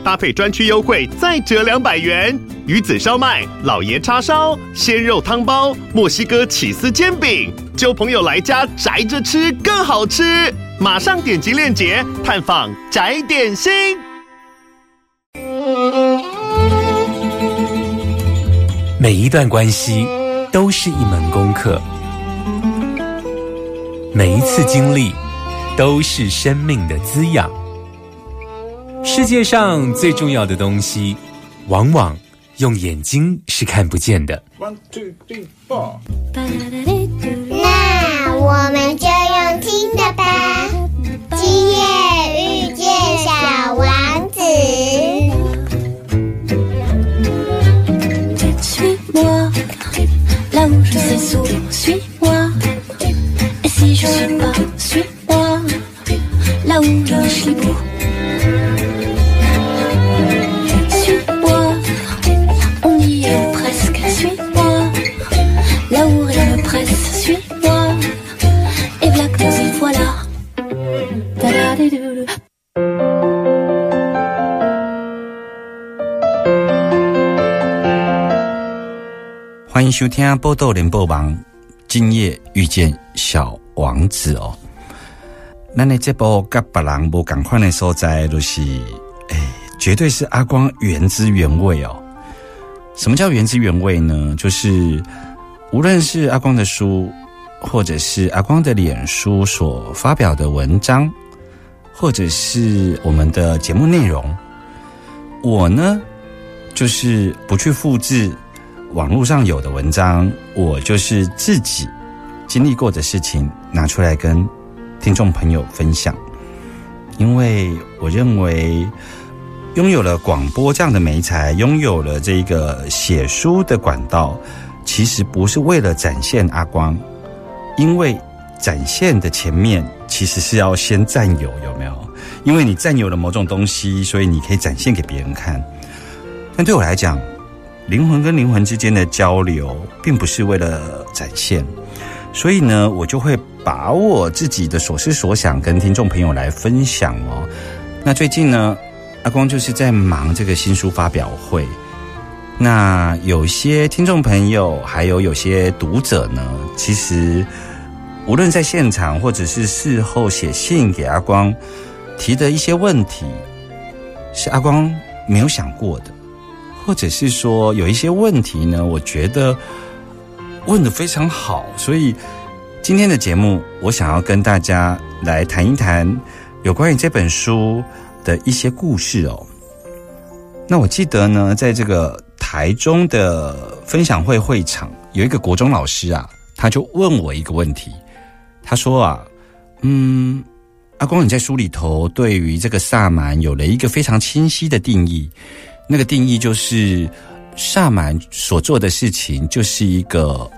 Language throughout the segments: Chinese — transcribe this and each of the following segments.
搭配专区优惠再折两百元。鱼子烧麦、老爷叉烧、鲜肉汤包、墨西哥起司煎饼，揪朋友来家宅着吃更好吃。马上点击链接探访宅点心。每一段关系都是一门功课，每一次经历都是生命的滋养。世界上最重要的东西，往往用眼睛是看不见的。收听《波豆联播网》，今夜遇见小王子哦。那你这部跟别人无共款的所在，就是哎，绝对是阿光原汁原味哦。什么叫原汁原味呢？就是无论是阿光的书，或者是阿光的脸书所发表的文章，或者是我们的节目内容，我呢，就是不去复制。网络上有的文章，我就是自己经历过的事情拿出来跟听众朋友分享，因为我认为拥有了广播这样的媒材，拥有了这个写书的管道，其实不是为了展现阿光，因为展现的前面其实是要先占有，有没有？因为你占有了某种东西，所以你可以展现给别人看。但对我来讲，灵魂跟灵魂之间的交流，并不是为了展现，所以呢，我就会把我自己的所思所想跟听众朋友来分享哦。那最近呢，阿光就是在忙这个新书发表会，那有些听众朋友还有有些读者呢，其实无论在现场或者是事后写信给阿光提的一些问题，是阿光没有想过的。或者是说有一些问题呢，我觉得问得非常好，所以今天的节目我想要跟大家来谈一谈有关于这本书的一些故事哦。那我记得呢，在这个台中的分享会会场，有一个国中老师啊，他就问我一个问题，他说啊，嗯，阿光你在书里头对于这个萨满有了一个非常清晰的定义。那个定义就是，萨满所做的事情就是一个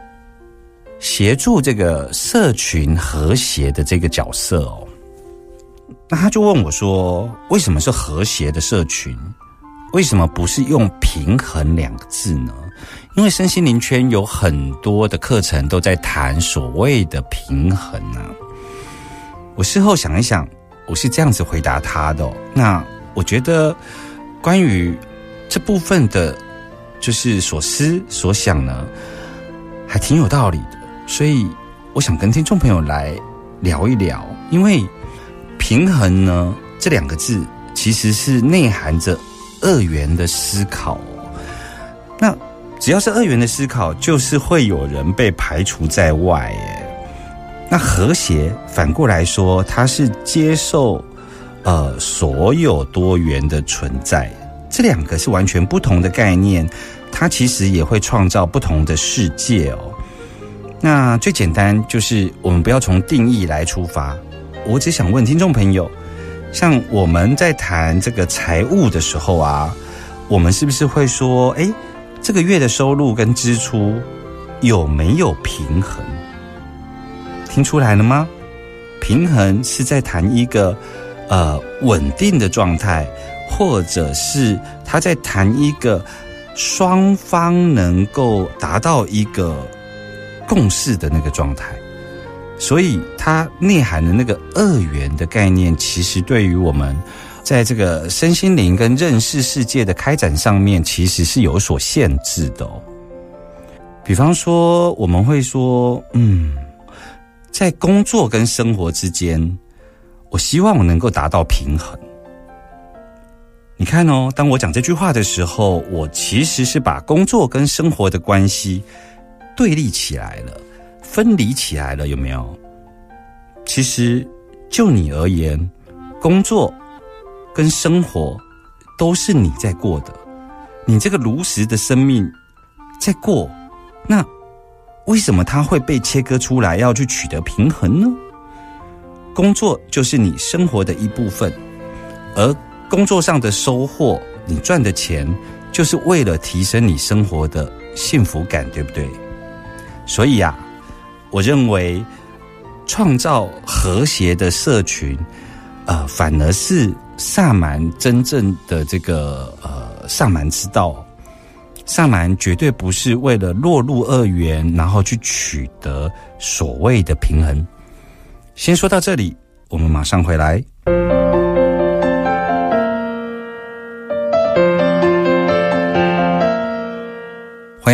协助这个社群和谐的这个角色哦。那他就问我说：“为什么是和谐的社群？为什么不是用平衡两个字呢？”因为身心灵圈有很多的课程都在谈所谓的平衡啊。我事后想一想，我是这样子回答他的、那我觉得关于这部分的，就是所思所想呢，还挺有道理的，所以我想跟听众朋友来聊一聊，因为平衡呢这两个字其实是内含着二元的思考。那只要是二元的思考，就是会有人被排除在外。耶。那和谐反过来说，它是接受呃所有多元的存在。这两个是完全不同的概念，它其实也会创造不同的世界哦。那最简单就是我们不要从定义来出发，我只想问听众朋友，像我们在谈这个财务的时候啊，我们是不是会说，哎，这个月的收入跟支出有没有平衡？听出来了吗？平衡是在谈一个呃稳定的状态，或者是他在谈一个双方能够达到一个共识的那个状态。所以它内涵的那个二元的概念，其实对于我们在这个身心灵跟认识世界的开展上面，其实是有所限制的哦。比方说，我们会说，嗯，在工作跟生活之间，我希望我能够达到平衡。你看哦，当我讲这句话的时候，我其实是把工作跟生活的关系对立起来了。分离起来了，有没有？其实就你而言，工作跟生活都是你在过的，你这个如实的生命在过。那为什么它会被切割出来，要去取得平衡呢？工作就是你生活的一部分，而工作上的收获，你赚的钱，就是为了提升你生活的幸福感，对不对？所以呀。我认为，创造和谐的社群，呃，反而是萨满真正的这个呃萨满之道。萨满绝对不是为了落入二元，然后去取得所谓的平衡。先说到这里，我们马上回来。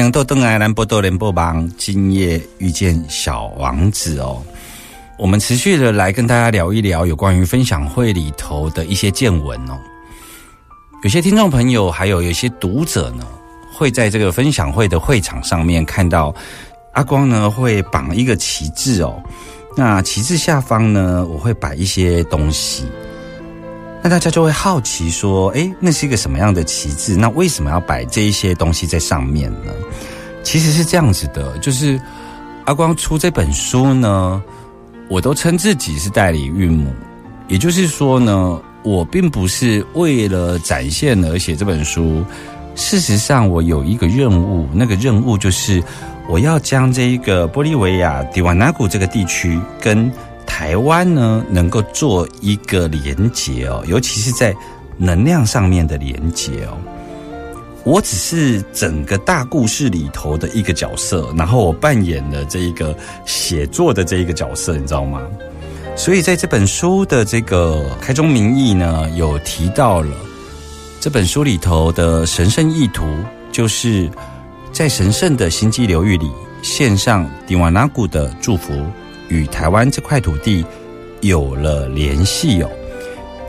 迎豆登来兰波豆联播榜，今夜遇见小王子哦。我们持续的来跟大家聊一聊有关于分享会里头的一些见闻哦。有些听众朋友还有有些读者呢，会在这个分享会的会场上面看到阿光呢会绑一个旗帜哦。那旗帜下方呢，我会摆一些东西。大家就会好奇说：“诶，那是一个什么样的旗帜？那为什么要摆这一些东西在上面呢？”其实是这样子的，就是阿光出这本书呢，我都称自己是代理孕母，也就是说呢，我并不是为了展现而写这本书。事实上，我有一个任务，那个任务就是我要将这一个玻利维亚迪瓦纳古这个地区跟。台湾呢，能够做一个连接哦，尤其是在能量上面的连接哦。我只是整个大故事里头的一个角色，然后我扮演了这一个写作的这一个角色，你知道吗？所以在这本书的这个开宗明义呢，有提到了这本书里头的神圣意图，就是在神圣的星际流域里献上迪瓦纳古的祝福。与台湾这块土地有了联系哦，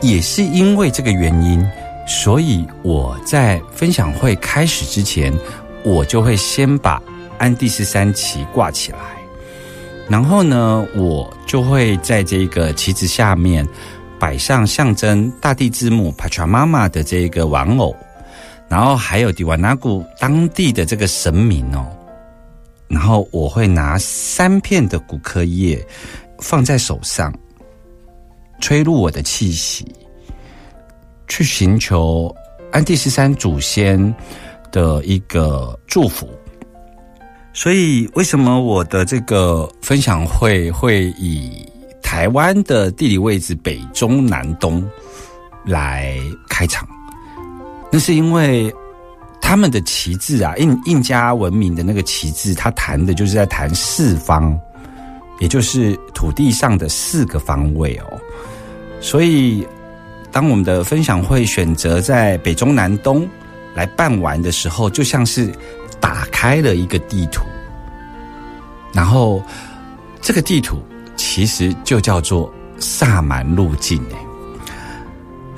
也是因为这个原因，所以我在分享会开始之前，我就会先把安第斯山旗挂起来，然后呢，我就会在这个旗子下面摆上象征大地之母帕查妈妈的这个玩偶，然后还有迪瓦纳古当地的这个神明哦。然后我会拿三片的骨科叶放在手上，吹入我的气息，去寻求安第斯山祖先的一个祝福。所以，为什么我的这个分享会会以台湾的地理位置北中南东来开场？那是因为。他们的旗帜啊，印印加文明的那个旗帜，他谈的就是在谈四方，也就是土地上的四个方位哦。所以，当我们的分享会选择在北中南东来办完的时候，就像是打开了一个地图，然后这个地图其实就叫做萨满路径。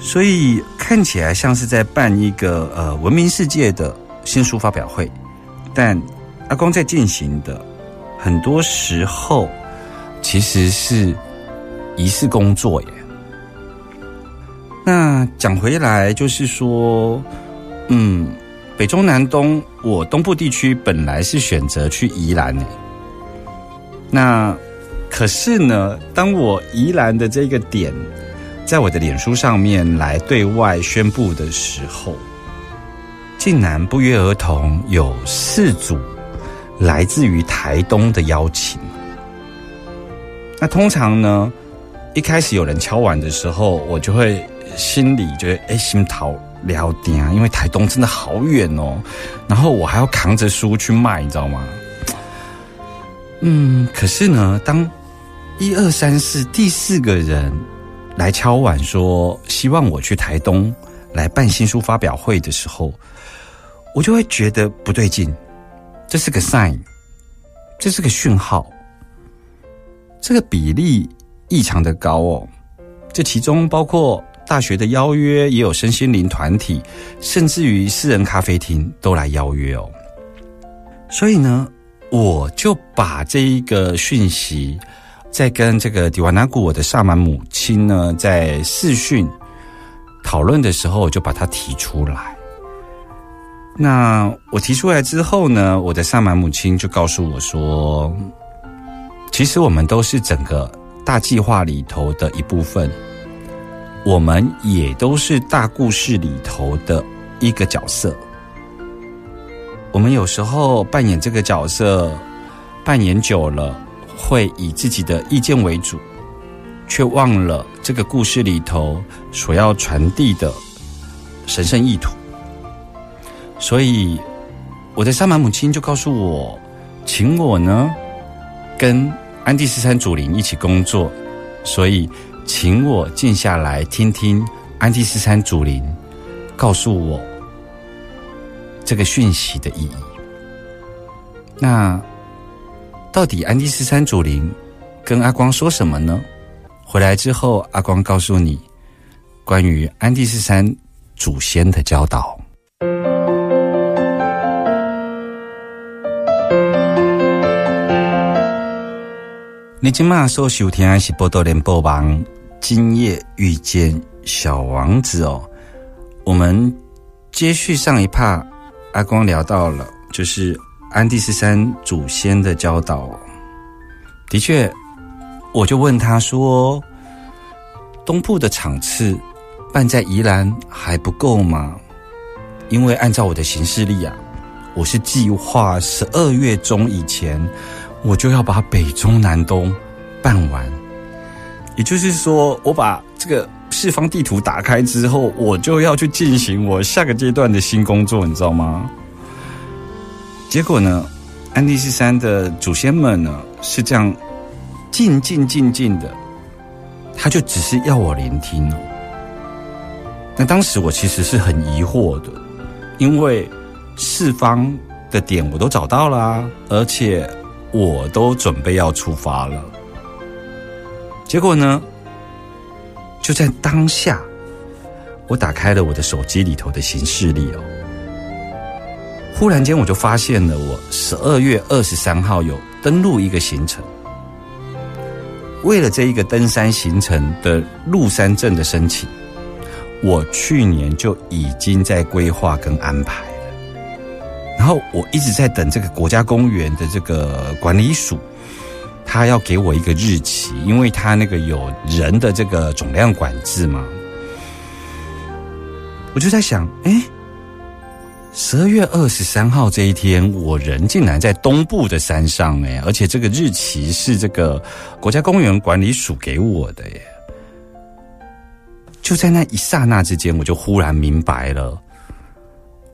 所以看起来像是在办一个呃文明世界的新书发表会，但阿光在进行的很多时候其实是仪式工作耶。那讲回来就是说，嗯，北中南东，我东部地区本来是选择去宜兰诶。那可是呢，当我宜兰的这个点。在我的脸书上面来对外宣布的时候，竟然不约而同有四组来自于台东的邀请。那通常呢，一开始有人敲碗的时候，我就会心里觉得哎心头了点啊，因为台东真的好远哦，然后我还要扛着书去卖，你知道吗？嗯，可是呢，当一二三四第四个人来敲碗说希望我去台东来办新书发表会的时候，我就会觉得不对劲，这是个 sign，这是个讯号，这个比例异常的高哦。这其中包括大学的邀约，也有身心灵团体，甚至于私人咖啡厅都来邀约哦。所以呢。我就把这一个讯息，在跟这个迪瓦纳古我的萨满母亲呢，在视讯讨论的时候，我就把它提出来。那我提出来之后呢，我的萨满母亲就告诉我说：“其实我们都是整个大计划里头的一部分，我们也都是大故事里头的一个角色。”我们有时候扮演这个角色，扮演久了，会以自己的意见为主，却忘了这个故事里头所要传递的神圣意图。所以，我的萨满母亲就告诉我，请我呢跟安第斯山主灵一起工作，所以请我静下来听听安第斯山主灵告诉我。这个讯息的意义。那到底安第斯山主灵跟阿光说什么呢？回来之后，阿光告诉你关于安第斯山祖先的教导。你今晚所收听的是《波多连播王今夜遇见小王子》哦，我们接续上一趴。阿光聊到了，就是安第斯山祖先的教导。的确，我就问他说：“东部的场次办在宜兰还不够吗？”因为按照我的行事历啊，我是计划十二月中以前，我就要把北中南东办完。也就是说，我把这个。四方地图打开之后，我就要去进行我下个阶段的新工作，你知道吗？结果呢，安第斯山的祖先们呢是这样静静静静的，他就只是要我聆听哦。那当时我其实是很疑惑的，因为四方的点我都找到了啊，而且我都准备要出发了。结果呢？就在当下，我打开了我的手机里头的行事历哦。忽然间，我就发现了我十二月二十三号有登录一个行程。为了这一个登山行程的入山证的申请，我去年就已经在规划跟安排了。然后我一直在等这个国家公园的这个管理署。他要给我一个日期，因为他那个有人的这个总量管制嘛。我就在想，哎，十二月二十三号这一天，我人竟然在东部的山上，哎，而且这个日期是这个国家公园管理署给我的，耶。就在那一刹那之间，我就忽然明白了，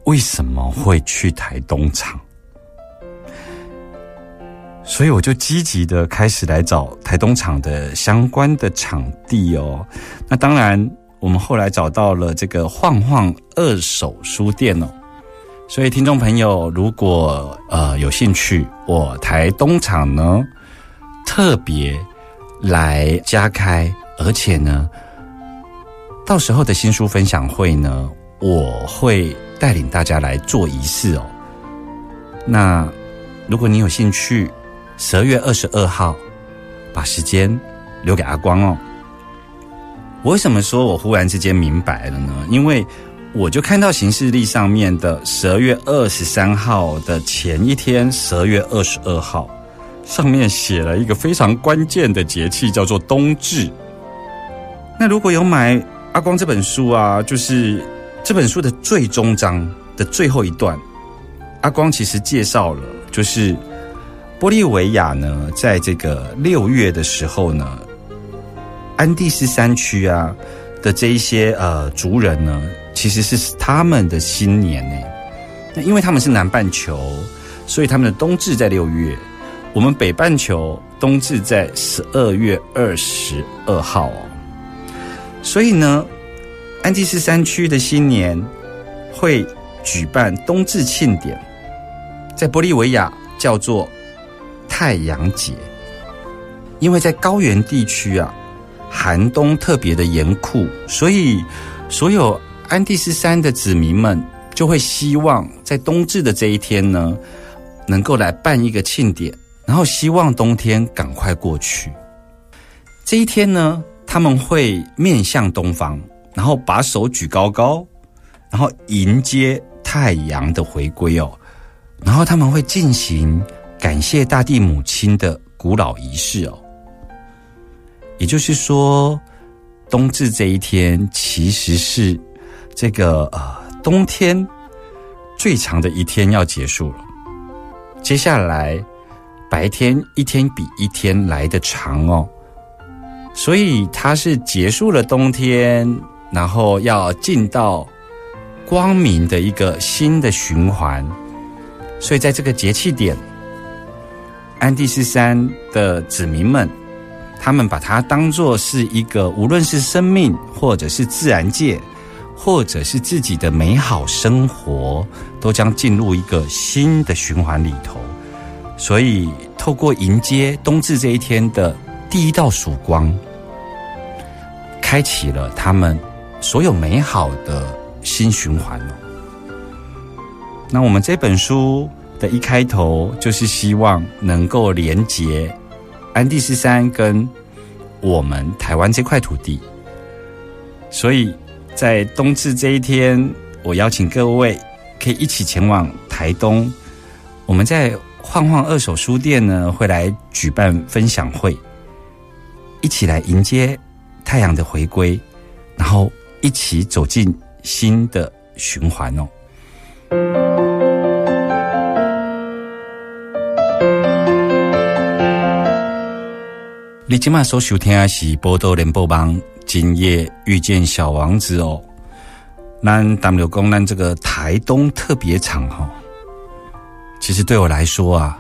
为什么会去台东场。所以我就积极的开始来找台东场的相关的场地哦。那当然，我们后来找到了这个晃晃二手书店哦。所以听众朋友，如果呃有兴趣，我台东场呢特别来加开，而且呢，到时候的新书分享会呢，我会带领大家来做仪式哦。那如果你有兴趣，十二月二十二号，把时间留给阿光哦。我为什么说我忽然之间明白了呢？因为我就看到行事历上面的十二月二十三号的前一天，十二月二十二号上面写了一个非常关键的节气，叫做冬至。那如果有买阿光这本书啊，就是这本书的最终章的最后一段，阿光其实介绍了，就是。玻利维亚呢，在这个六月的时候呢，安第斯山区啊的这一些呃族人呢，其实是他们的新年呢。那因为他们是南半球，所以他们的冬至在六月。我们北半球冬至在十二月二十二号哦。所以呢，安第斯山区的新年会举办冬至庆典，在玻利维亚叫做太阳节。因为在高原地区啊，寒冬特别的严酷，所以所有安第斯山的子民们就会希望在冬至的这一天呢，能够来办一个庆典，然后希望冬天赶快过去。这一天呢，他们会面向东方，然后把手举高高，然后迎接太阳的回归哦，然后他们会进行感谢大地母亲的古老仪式哦。也就是说，冬至这一天其实是这个呃冬天最长的一天要结束了。接下来白天一天比一天来的长哦，所以它是结束了冬天，然后要进到光明的一个新的循环。所以在这个节气点，安第斯山的子民们。他们把它当作是一个，无论是生命，或者是自然界，或者是自己的美好生活，都将进入一个新的循环里头。所以，透过迎接冬至这一天的第一道曙光，开启了他们所有美好的新循环了。那我们这本书的一开头，就是希望能够连接。安第斯山跟我们台湾这块土地，所以在冬至这一天，我邀请各位可以一起前往台东。我们在晃晃二手书店呢，会来举办分享会，一起来迎接太阳的回归，然后一起走进新的循环哦。你今晚所收听的是《波多连播网》，今夜遇见小王子哦。那 W 公，那这个台东特别场哈，其实对我来说啊，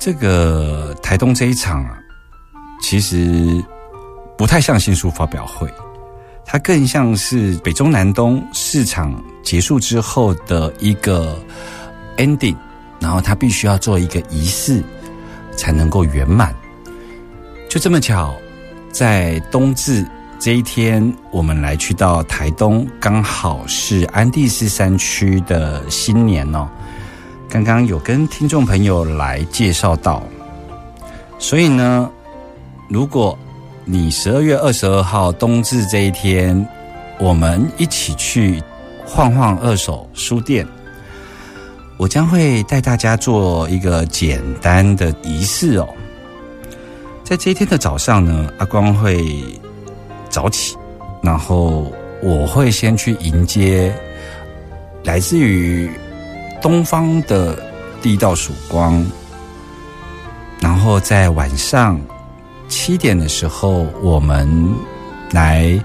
这个台东这一场啊，其实不太像新书发表会，它更像是北中南东市场结束之后的一个 ending，然后它必须要做一个仪式才能够圆满。就这么巧，在冬至这一天，我们来去到台东，刚好是安第斯山区的新年哦。刚刚有跟听众朋友来介绍到，所以呢，如果你十二月二十二号冬至这一天，我们一起去晃晃二手书店，我将会带大家做一个简单的仪式哦。在这一天的早上呢，阿光会早起，然后我会先去迎接来自于东方的第一道曙光，然后在晚上七点的时候，我们来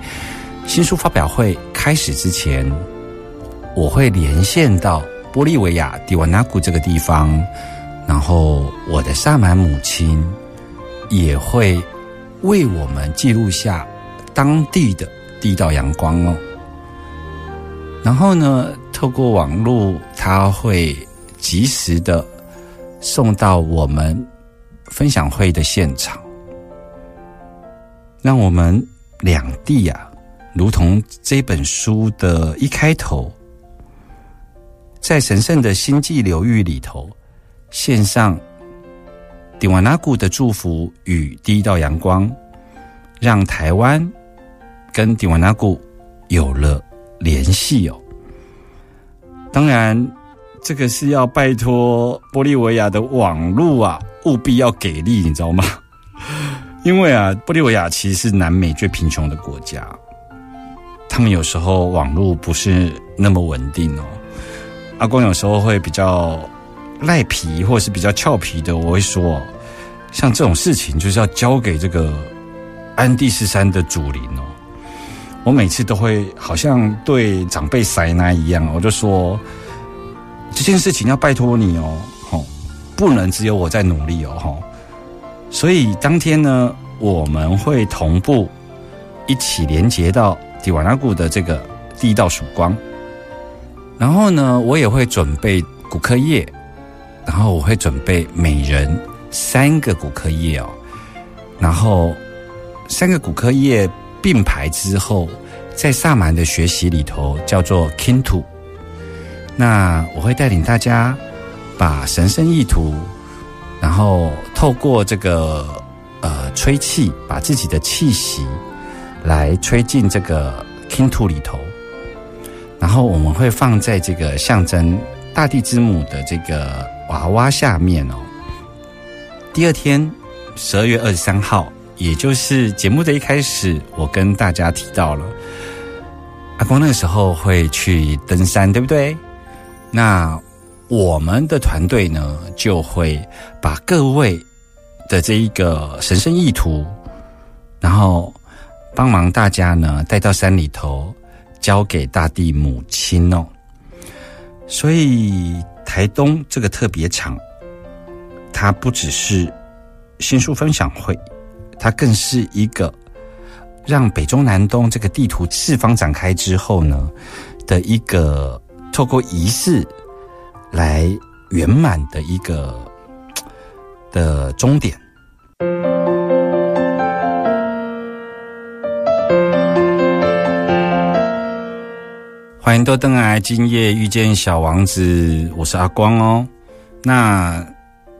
新书发表会开始之前，我会连线到玻利维亚迪瓦纳古这个地方，然后我的萨满母亲。也会为我们记录下当地的第一道阳光哦。然后呢，透过网络，它会及时的送到我们分享会的现场，让我们两地啊，如同这本书的一开头，在神圣的星际流域里头献上。迪瓦纳古的祝福与第一道阳光，让台湾跟迪瓦纳古有了联系哦。当然，这个是要拜托玻利维亚的网路啊，务必要给力，你知道吗？因为啊，玻利维亚其实是南美最贫穷的国家，他们有时候网络不是那么稳定哦。阿光有时候会比较。赖皮或者是比较俏皮的，我会说，像这种事情就是要交给这个安第斯山的主灵哦。我每次都会好像对长辈塞奶一样，我就说这件事情要拜托你哦，吼，不能只有我在努力哦，吼。所以当天呢，我们会同步一起连接到迪瓦纳古的这个第一道曙光，然后呢，我也会准备骨科液，然后我会准备每人三个骨科液哦，然后三个骨科液并排之后，在萨满的学习里头叫做 Kintu，那我会带领大家把神圣意图。然后透过这个呃吹气，把自己的气息来吹进这个 king to 里头，然后我们会放在这个象征大地之母的这个娃娃下面哦。第二天，十二月二十三号，也就是节目的一开始，我跟大家提到了阿光那个时候会去登山，对不对？那。我们的团队呢，就会把各位的这一个神圣意图，然后帮忙大家呢带到山里头，交给大地母亲哦。所以台东这个特别场，它不只是新书分享会，它更是一个让北中南东这个地图四方展开之后呢的一个透过仪式。来圆满的一个的终点。欢迎多登来，今夜遇见小王子，我是阿光哦。那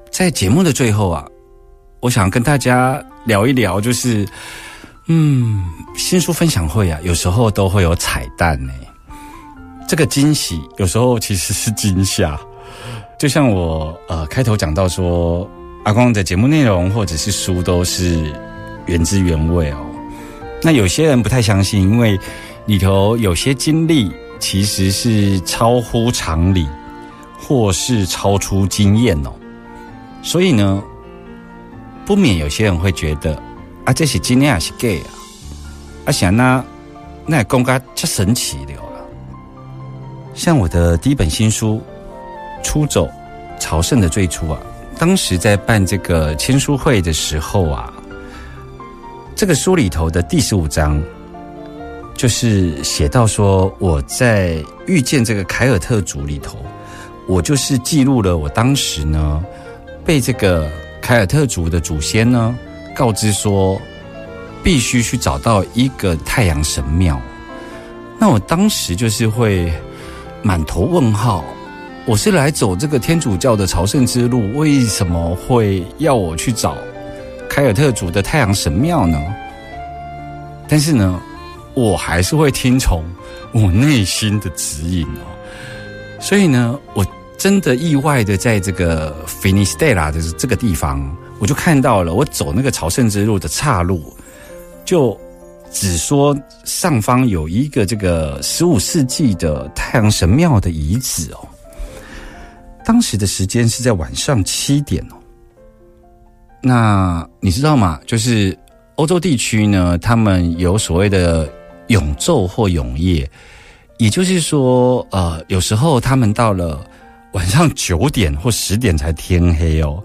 在节目的最后啊，我想跟大家聊一聊，就是嗯，新书分享会啊，有时候都会有彩蛋呢。这个惊喜有时候其实是惊吓，就像我呃开头讲到说，阿光的节目内容或者是书都是原汁原味哦。那有些人不太相信，因为里头有些经历其实是超乎常理，或是超出经验哦。所以呢，不免有些人会觉得啊，这些经验还是 gay 啊，啊想那那公家这神奇的。像我的第一本新书《出走朝圣的最初》啊，当时在办这个签书会的时候啊，这个书里头的第十五章就是写到说，我在遇见这个凯尔特族里头，我就是记录了我当时呢被这个凯尔特族的祖先呢告知说，必须去找到一个太阳神庙。那我当时就是会。满头问号，我是来走这个天主教的朝圣之路，为什么会要我去找凯尔特族的太阳神庙呢？但是呢，我还是会听从我内心的指引哦。所以呢，我真的意外的在这个 Finistera 的这个地方，我就看到了我走那个朝圣之路的岔路，就。只说上方有一个这个十五世纪的太阳神庙的遗址哦，当时的时间是在晚上七点哦。那你知道吗？就是欧洲地区呢，他们有所谓的永昼或永夜，也就是说，呃，有时候他们到了晚上九点或十点才天黑哦。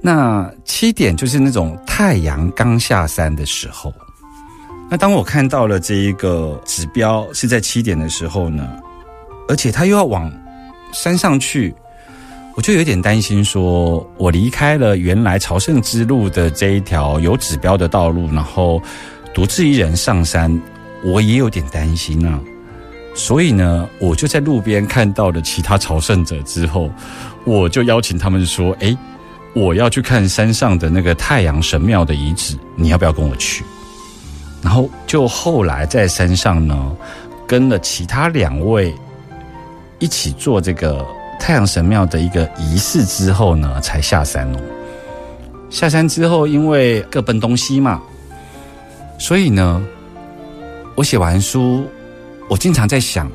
那七点就是那种太阳刚下山的时候。那当我看到了这一个指标是在七点的时候呢，而且他又要往山上去，我就有点担心，说我离开了原来朝圣之路的这一条有指标的道路，然后独自一人上山，我也有点担心啊。所以呢，我就在路边看到了其他朝圣者之后，我就邀请他们说：“哎，我要去看山上的那个太阳神庙的遗址，你要不要跟我去？”然后就后来在山上呢，跟了其他两位一起做这个太阳神庙的一个仪式之后呢，才下山哦。下山之后，因为各奔东西嘛，所以呢，我写完书，我经常在想，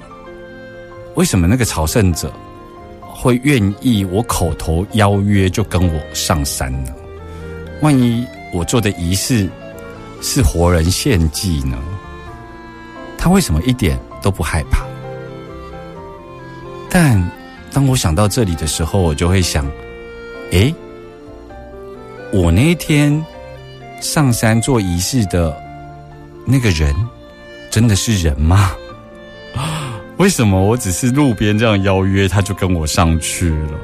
为什么那个朝圣者会愿意我口头邀约就跟我上山呢？万一我做的仪式。是活人献祭呢？他为什么一点都不害怕？但当我想到这里的时候，我就会想：诶，我那一天上山做仪式的那个人，真的是人吗？为什么我只是路边这样邀约，他就跟我上去了？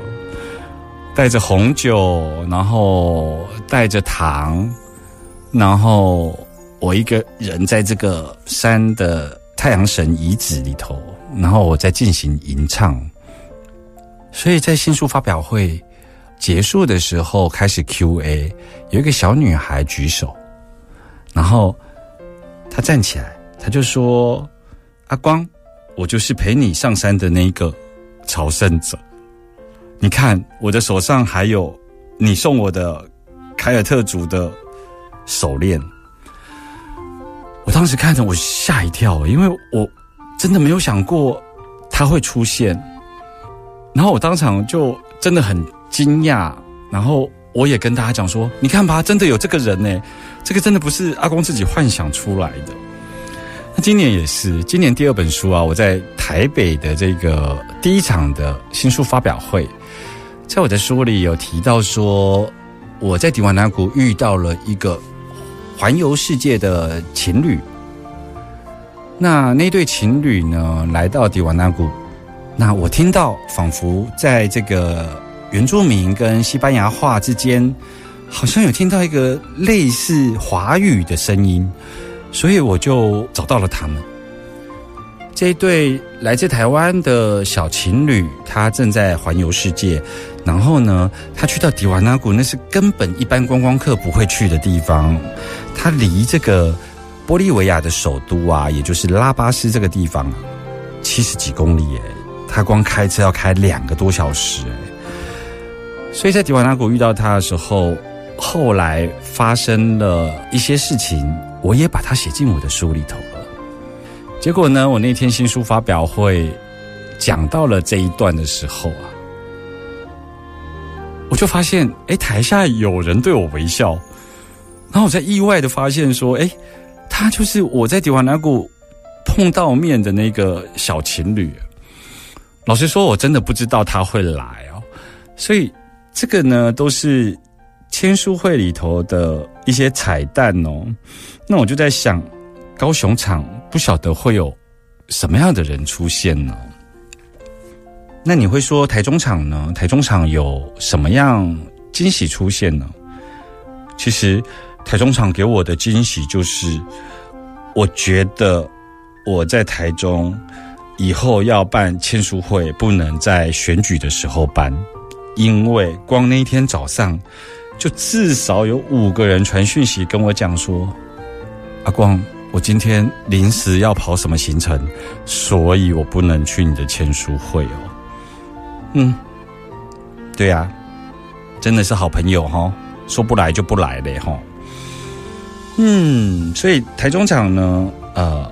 带着红酒，然后带着糖，然后我一个人在这个山的太阳神遗址里头，然后我在进行吟唱。所以在新书发表会结束的时候，开始 Q&A，有一个小女孩举手，然后她站起来，她就说：“阿光。”我就是陪你上山的那一个朝圣者。你看，我的手上还有你送我的凯尔特族的手链。我当时看着，我吓一跳，因为我真的没有想过他会出现。然后我当场就真的很惊讶，然后我也跟大家讲说：“你看吧，真的有这个人呢，这个真的不是阿公自己幻想出来的。”那今年也是，今年第二本书啊，我在台北的这个第一场的新书发表会，在我的书里有提到说，我在迪瓦纳谷遇到了一个环游世界的情侣。那那对情侣呢，来到迪瓦纳谷，那我听到仿佛在这个原住民跟西班牙话之间，好像有听到一个类似华语的声音。所以我就找到了他们，这一对来自台湾的小情侣，他正在环游世界。然后呢，他去到迪瓦纳谷，那是根本一般观光客不会去的地方。他离这个玻利维亚的首都啊，也就是拉巴斯这个地方，七十几公里诶，他光开车要开两个多小时诶。所以在迪瓦纳谷遇到他的时候，后来发生了一些事情。我也把它写进我的书里头了。结果呢，我那天新书发表会讲到了这一段的时候啊，我就发现，哎，台下有人对我微笑，然后我才意外的发现说，哎，他就是我在迪瓦纳谷碰到面的那个小情侣。老实说，我真的不知道他会来哦，所以这个呢，都是。签书会里头的一些彩蛋哦，那我就在想，高雄场不晓得会有什么样的人出现呢？那你会说台中场呢？台中场有什么样惊喜出现呢？其实台中场给我的惊喜就是，我觉得我在台中以后要办签书会，不能在选举的时候办，因为光那一天早上。就至少有五个人传讯息跟我讲说：“阿光，我今天临时要跑什么行程，所以我不能去你的签书会哦。”嗯，对呀，真的是好朋友哈，说不来就不来嘞哈。嗯，所以台中场呢，呃，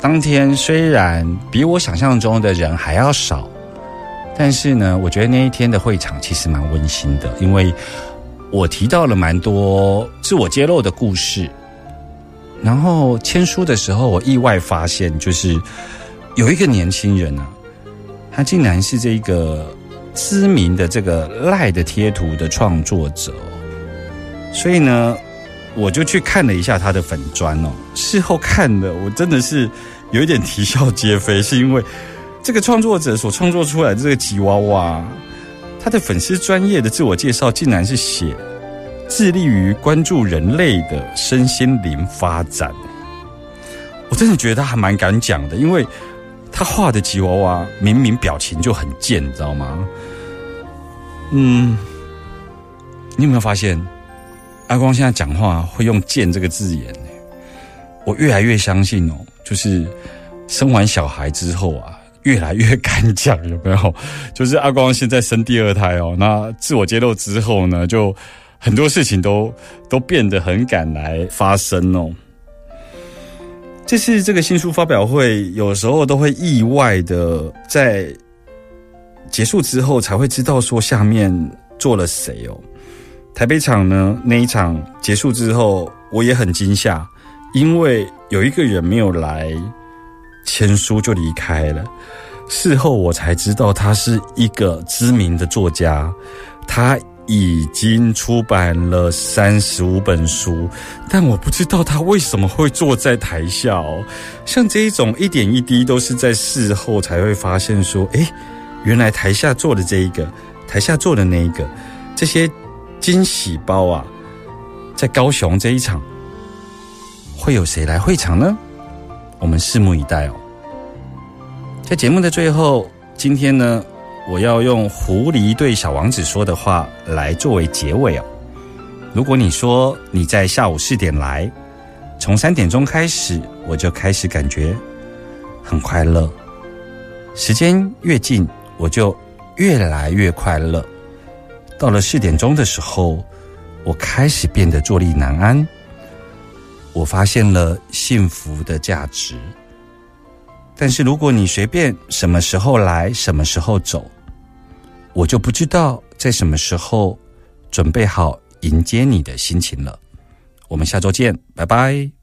当天虽然比我想象中的人还要少，但是呢，我觉得那一天的会场其实蛮温馨的，因为。我提到了蛮多自我揭露的故事，然后签书的时候，我意外发现，就是有一个年轻人啊，他竟然是这个知名的这个赖的贴图的创作者，所以呢，我就去看了一下他的粉砖哦。事后看的，我真的是有一点啼笑皆非，是因为这个创作者所创作出来的这个吉娃娃。他的粉丝专业的自我介绍竟然是写致力于关注人类的身心灵发展，我真的觉得他还蛮敢讲的，因为他画的吉娃娃明明表情就很贱，你知道吗？嗯，你有没有发现阿光现在讲话会用“贱”这个字眼？我越来越相信哦，就是生完小孩之后啊。越来越敢讲，有没有？就是阿光现在生第二胎哦，那自我揭露之后呢，就很多事情都都变得很敢来发声哦。这次这个新书发表会，有时候都会意外的在结束之后才会知道说下面做了谁哦。台北场呢那一场结束之后，我也很惊吓，因为有一个人没有来签书就离开了。事后我才知道，他是一个知名的作家，他已经出版了三十五本书，但我不知道他为什么会坐在台下哦。像这一种一点一滴都是在事后才会发现，说，诶，原来台下坐的这一个，台下坐的那一个，这些惊喜包啊，在高雄这一场会有谁来会场呢？我们拭目以待哦。在节目的最后，今天呢，我要用狐狸对小王子说的话来作为结尾哦。如果你说你在下午四点来，从三点钟开始，我就开始感觉很快乐。时间越近，我就越来越快乐。到了四点钟的时候，我开始变得坐立难安。我发现了幸福的价值。但是如果你随便什么时候来，什么时候走，我就不知道在什么时候准备好迎接你的心情了。我们下周见，拜拜。